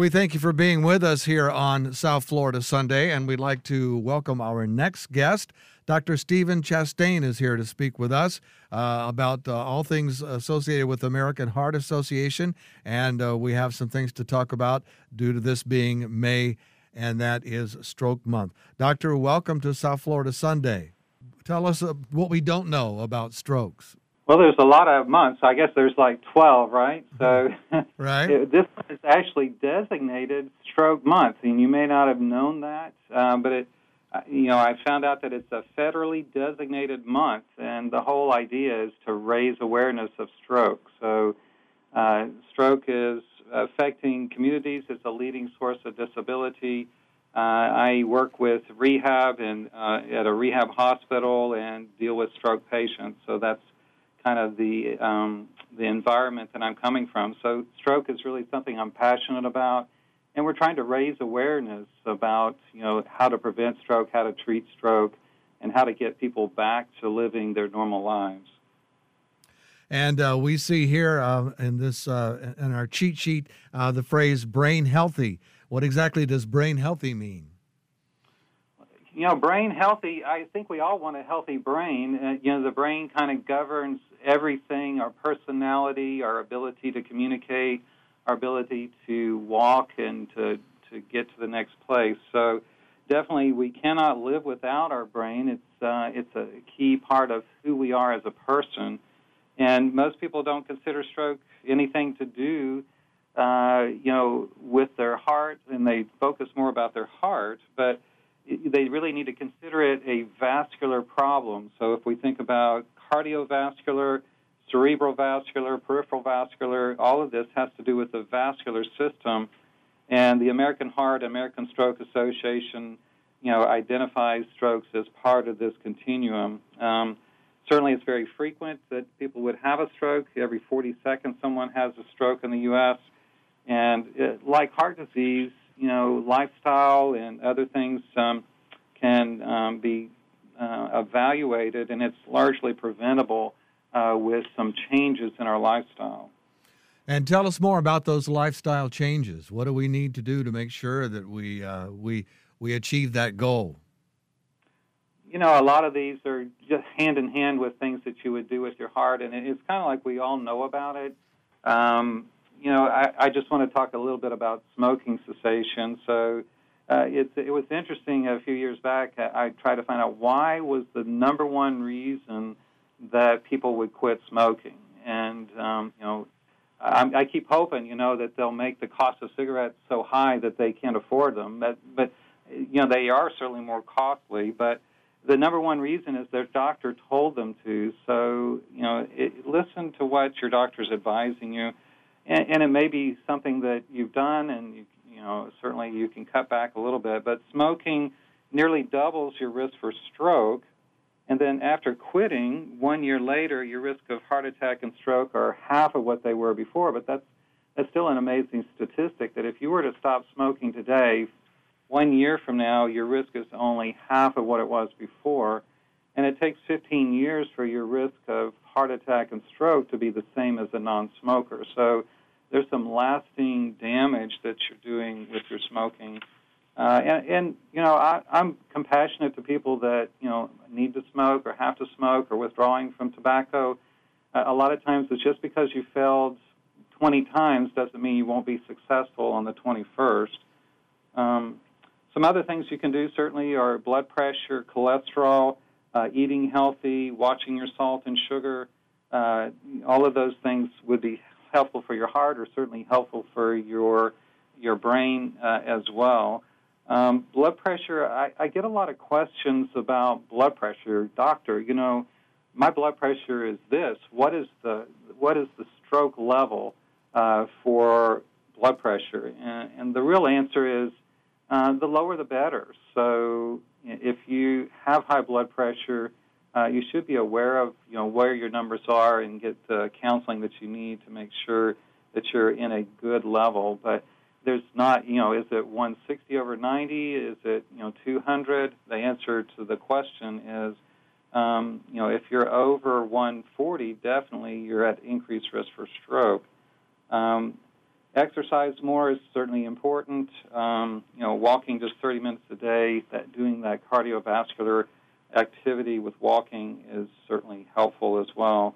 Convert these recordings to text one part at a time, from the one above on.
We thank you for being with us here on South Florida Sunday, and we'd like to welcome our next guest. Dr. Stephen Chastain is here to speak with us uh, about uh, all things associated with American Heart Association, and uh, we have some things to talk about due to this being May, and that is Stroke Month. Doctor, welcome to South Florida Sunday. Tell us uh, what we don't know about strokes. Well, there's a lot of months. I guess there's like 12, right? So right. it, this is actually designated Stroke Month, and you may not have known that, um, but it, uh, you know, I found out that it's a federally designated month, and the whole idea is to raise awareness of stroke. So, uh, stroke is affecting communities. It's a leading source of disability. Uh, I work with rehab and uh, at a rehab hospital and deal with stroke patients. So that's kind of the um, the environment that I'm coming from. So stroke is really something I'm passionate about, and we're trying to raise awareness about you know how to prevent stroke, how to treat stroke, and how to get people back to living their normal lives. And uh, we see here uh, in this uh, in our cheat sheet uh, the phrase "brain healthy." What exactly does brain healthy mean? You know, brain healthy. I think we all want a healthy brain. Uh, you know, the brain kind of governs everything our personality, our ability to communicate, our ability to walk and to, to get to the next place. So, definitely, we cannot live without our brain. It's, uh, it's a key part of who we are as a person. And most people don't consider stroke anything to do, uh, you know, with their heart, and they focus more about their heart. But they really need to consider it a vascular problem. So if we think about cardiovascular, cerebral vascular, peripheral vascular, all of this has to do with the vascular system. And the American Heart, American Stroke Association, you know, identifies strokes as part of this continuum. Um, certainly, it's very frequent that people would have a stroke. Every 40 seconds, someone has a stroke in the U.S. And it, like heart disease, you know, lifestyle and other things um, can um, be uh, evaluated, and it's largely preventable uh, with some changes in our lifestyle. And tell us more about those lifestyle changes. What do we need to do to make sure that we uh, we we achieve that goal? You know, a lot of these are just hand in hand with things that you would do with your heart, and it's kind of like we all know about it. Um, you know, I, I just want to talk a little bit about smoking cessation. So, uh, it, it was interesting a few years back. I, I tried to find out why was the number one reason that people would quit smoking, and um, you know, I, I keep hoping, you know, that they'll make the cost of cigarettes so high that they can't afford them. But, but you know, they are certainly more costly. But the number one reason is their doctor told them to. So, you know, it, listen to what your doctor's advising you and, and it may be something that you've done, and you, you know certainly you can cut back a little bit. But smoking nearly doubles your risk for stroke, and then after quitting, one year later, your risk of heart attack and stroke are half of what they were before. But that's that's still an amazing statistic. That if you were to stop smoking today, one year from now, your risk is only half of what it was before. And it takes 15 years for your risk of heart attack and stroke to be the same as a non smoker. So there's some lasting damage that you're doing with your smoking. Uh, and, and, you know, I, I'm compassionate to people that, you know, need to smoke or have to smoke or withdrawing from tobacco. Uh, a lot of times it's just because you failed 20 times doesn't mean you won't be successful on the 21st. Um, some other things you can do certainly are blood pressure, cholesterol, uh, eating healthy, watching your salt and sugar. Uh, all of those things would be helpful for your heart or certainly helpful for your your brain uh, as well. Um, blood pressure, I, I get a lot of questions about blood pressure. Doctor, you know, my blood pressure is this. What is the what is the stroke level uh, for blood pressure? And, and the real answer is uh, the lower the better. So if you have high blood pressure, uh, you should be aware of you know where your numbers are and get the counseling that you need to make sure that you're in a good level. But there's not you know is it 160 over 90? Is it you know 200? The answer to the question is um, you know if you're over 140, definitely you're at increased risk for stroke. Um, exercise more is certainly important. Um, you know, walking just 30 minutes a day, that doing that cardiovascular activity with walking is certainly helpful as well.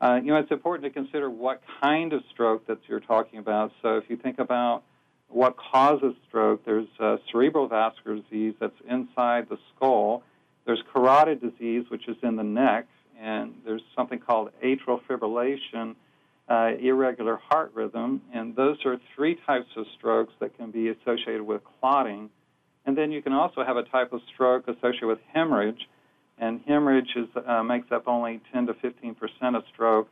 Uh, you know, it's important to consider what kind of stroke that you're talking about. So if you think about what causes stroke, there's uh, cerebral vascular disease that's inside the skull. There's carotid disease, which is in the neck, and there's something called atrial fibrillation, uh, irregular heart rhythm, and those are three types of strokes that can be associated with clotting. And then you can also have a type of stroke associated with hemorrhage, and hemorrhage is, uh, makes up only 10 to 15 percent of stroke,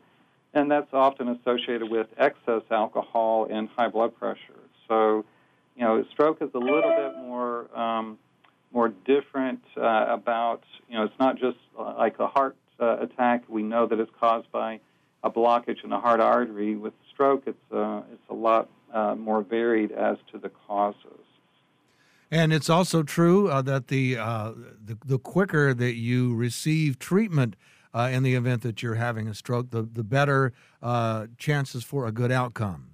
and that's often associated with excess alcohol and high blood pressure. So, you know, stroke is a little bit more um, more different uh, about, you know, it's not just uh, like a heart uh, attack. We know that it's caused by a blockage in the heart artery. With stroke, it's uh, it's a lot uh, more varied as to the causes. And it's also true uh, that the, uh, the, the quicker that you receive treatment uh, in the event that you're having a stroke, the the better uh, chances for a good outcome.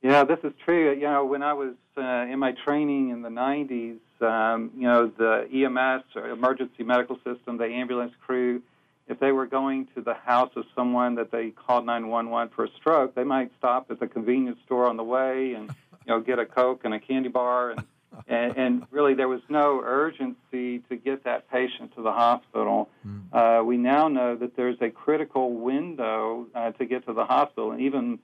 Yeah, this is true. You know, when I was uh, in my training in the 90s, um, you know, the EMS or emergency medical system, the ambulance crew, if they were going to the house of someone that they called 911 for a stroke, they might stop at the convenience store on the way and you know get a coke and a candy bar and and, and really there was no urgency to get that patient to the hospital. Mm. Uh, we now know that there's a critical window uh, to get to the hospital, and even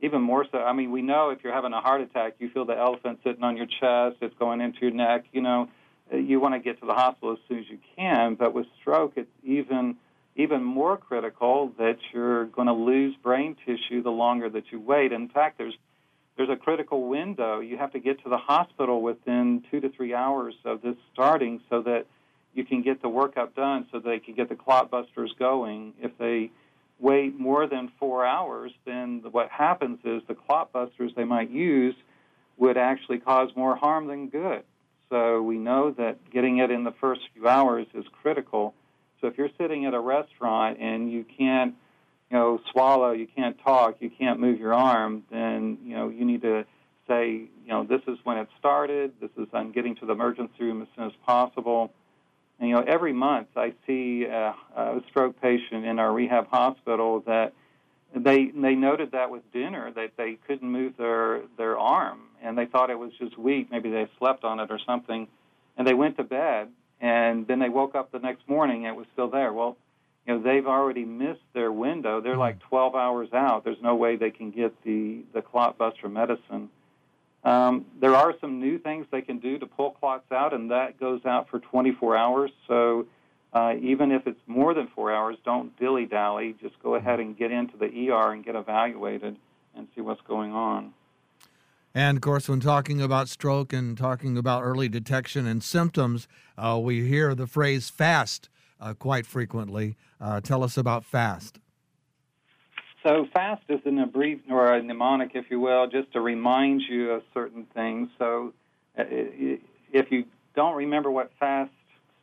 even more so. I mean, we know if you're having a heart attack, you feel the elephant sitting on your chest, it's going into your neck. You know, you want to get to the hospital as soon as you can. But with stroke, it's even even more critical that you're going to lose brain tissue the longer that you wait. In fact, there's there's a critical window. You have to get to the hospital within two to three hours of this starting, so that you can get the workup done, so they can get the clot busters going. If they wait more than four hours, then what happens is the clot busters they might use would actually cause more harm than good. So we know that getting it in the first few hours is critical. So if you're sitting at a restaurant and you can't, you know, swallow, you can't talk, you can't move your arm, then you know you need to say, you know, this is when it started. This is I'm getting to the emergency room as soon as possible. And, you know, every month I see a, a stroke patient in our rehab hospital that they they noted that with dinner that they couldn't move their their arm and they thought it was just weak maybe they slept on it or something and they went to bed and then they woke up the next morning and it was still there well you know they've already missed their window they're like 12 hours out there's no way they can get the the clot buster medicine um, there are some new things they can do to pull clots out, and that goes out for 24 hours. So uh, even if it's more than four hours, don't dilly dally. Just go ahead and get into the ER and get evaluated and see what's going on. And of course, when talking about stroke and talking about early detection and symptoms, uh, we hear the phrase FAST uh, quite frequently. Uh, tell us about FAST. So FAST is an abbreviation or a mnemonic, if you will, just to remind you of certain things. So uh, if you don't remember what FAST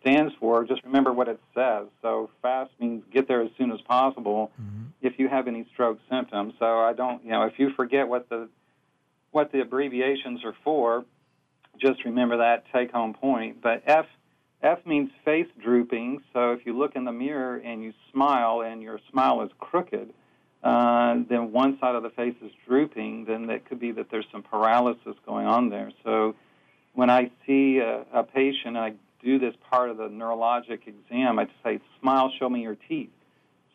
stands for, just remember what it says. So FAST means get there as soon as possible mm-hmm. if you have any stroke symptoms. So I don't, you know, if you forget what the what the abbreviations are for, just remember that take home point. But F F means face drooping. So if you look in the mirror and you smile and your smile is crooked, uh, then one side of the face is drooping, then it could be that there's some paralysis going on there. So when I see a, a patient, I do this part of the neurologic exam. I say, smile, show me your teeth.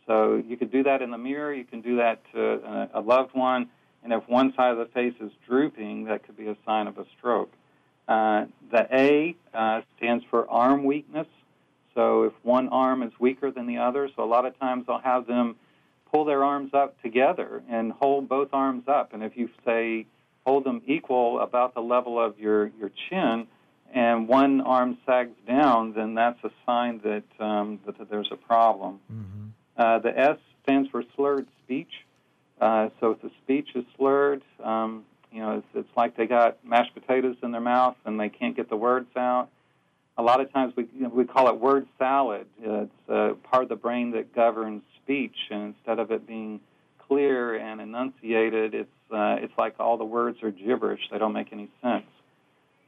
So you could do that in the mirror. You can do that to a, a loved one. And if one side of the face is drooping, that could be a sign of a stroke. Uh, the A uh, stands for arm weakness. So if one arm is weaker than the other, so a lot of times I'll have them pull their arms up together and hold both arms up. And if you say hold them equal about the level of your, your chin, and one arm sags down, then that's a sign that, um, that, that, there's a problem. Mm-hmm. Uh, the S stands for slurred speech. Uh, so if the speech is slurred, um, you know, it's, it's, like they got mashed potatoes in their mouth and they can't get the words out. A lot of times we you know, we call it word salad. It's uh, part of the brain that governs speech, and instead of it being clear and enunciated, it's uh, it's like all the words are gibberish. They don't make any sense.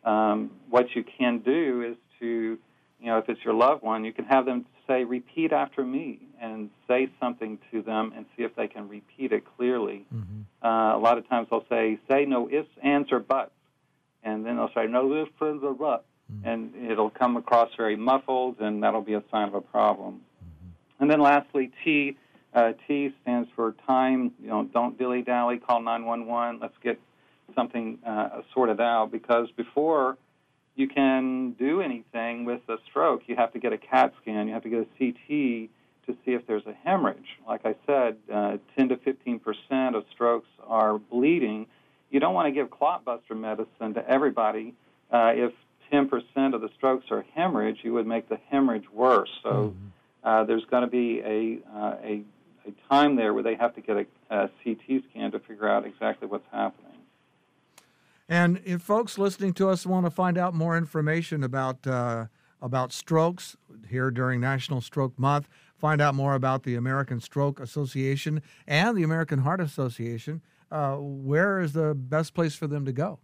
Um, what you can do is to, you know, if it's your loved one, you can have them say, "Repeat after me," and say something to them, and see if they can repeat it clearly. Mm-hmm. Uh, a lot of times they'll say, "Say no ifs, ands, or buts," and then they'll say, "No ifs, ands, or buts," mm-hmm. and it'll come across very muffled, and that'll be a sign of a problem. Mm-hmm. And then lastly, T uh, T stands for time. You know, don't dilly dally. Call 911. Let's get something uh, sorted out because before you can do anything with a stroke, you have to get a CAT scan. You have to get a CT to see if there's a hemorrhage. Like I said, uh, 10 to 15 percent of strokes are bleeding. You don't want to give clotbuster medicine to everybody. Uh, if 10 percent of the strokes are hemorrhage, you would make the hemorrhage worse. So. Mm-hmm. Uh, there's going to be a, uh, a a time there where they have to get a, a CT scan to figure out exactly what's happening. And if folks listening to us want to find out more information about uh, about strokes here during National Stroke Month, find out more about the American Stroke Association and the American Heart Association, uh, where is the best place for them to go?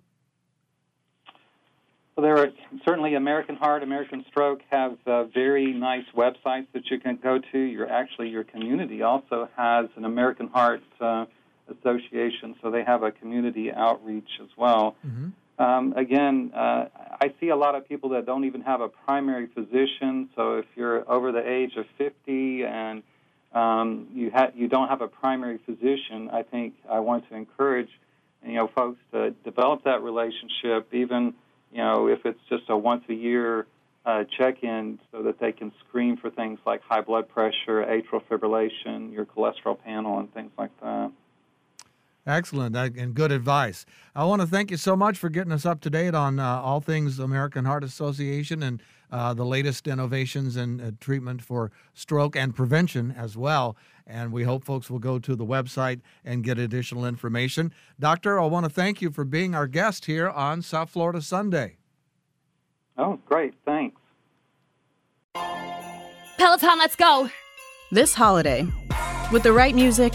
Well, there are certainly American Heart, American Stroke have uh, very nice websites that you can go to. Your actually your community also has an American Heart uh, Association, so they have a community outreach as well. Mm-hmm. Um, again, uh, I see a lot of people that don't even have a primary physician. So if you're over the age of 50 and um, you ha- you don't have a primary physician, I think I want to encourage you know folks to develop that relationship even you know, if it's just a once a year uh, check in so that they can screen for things like high blood pressure, atrial fibrillation, your cholesterol panel, and things like that. Excellent and good advice. I want to thank you so much for getting us up to date on uh, all things American Heart Association and uh, the latest innovations and uh, treatment for stroke and prevention as well. And we hope folks will go to the website and get additional information. Doctor, I want to thank you for being our guest here on South Florida Sunday. Oh, great. Thanks. Peloton, let's go. This holiday, with the right music,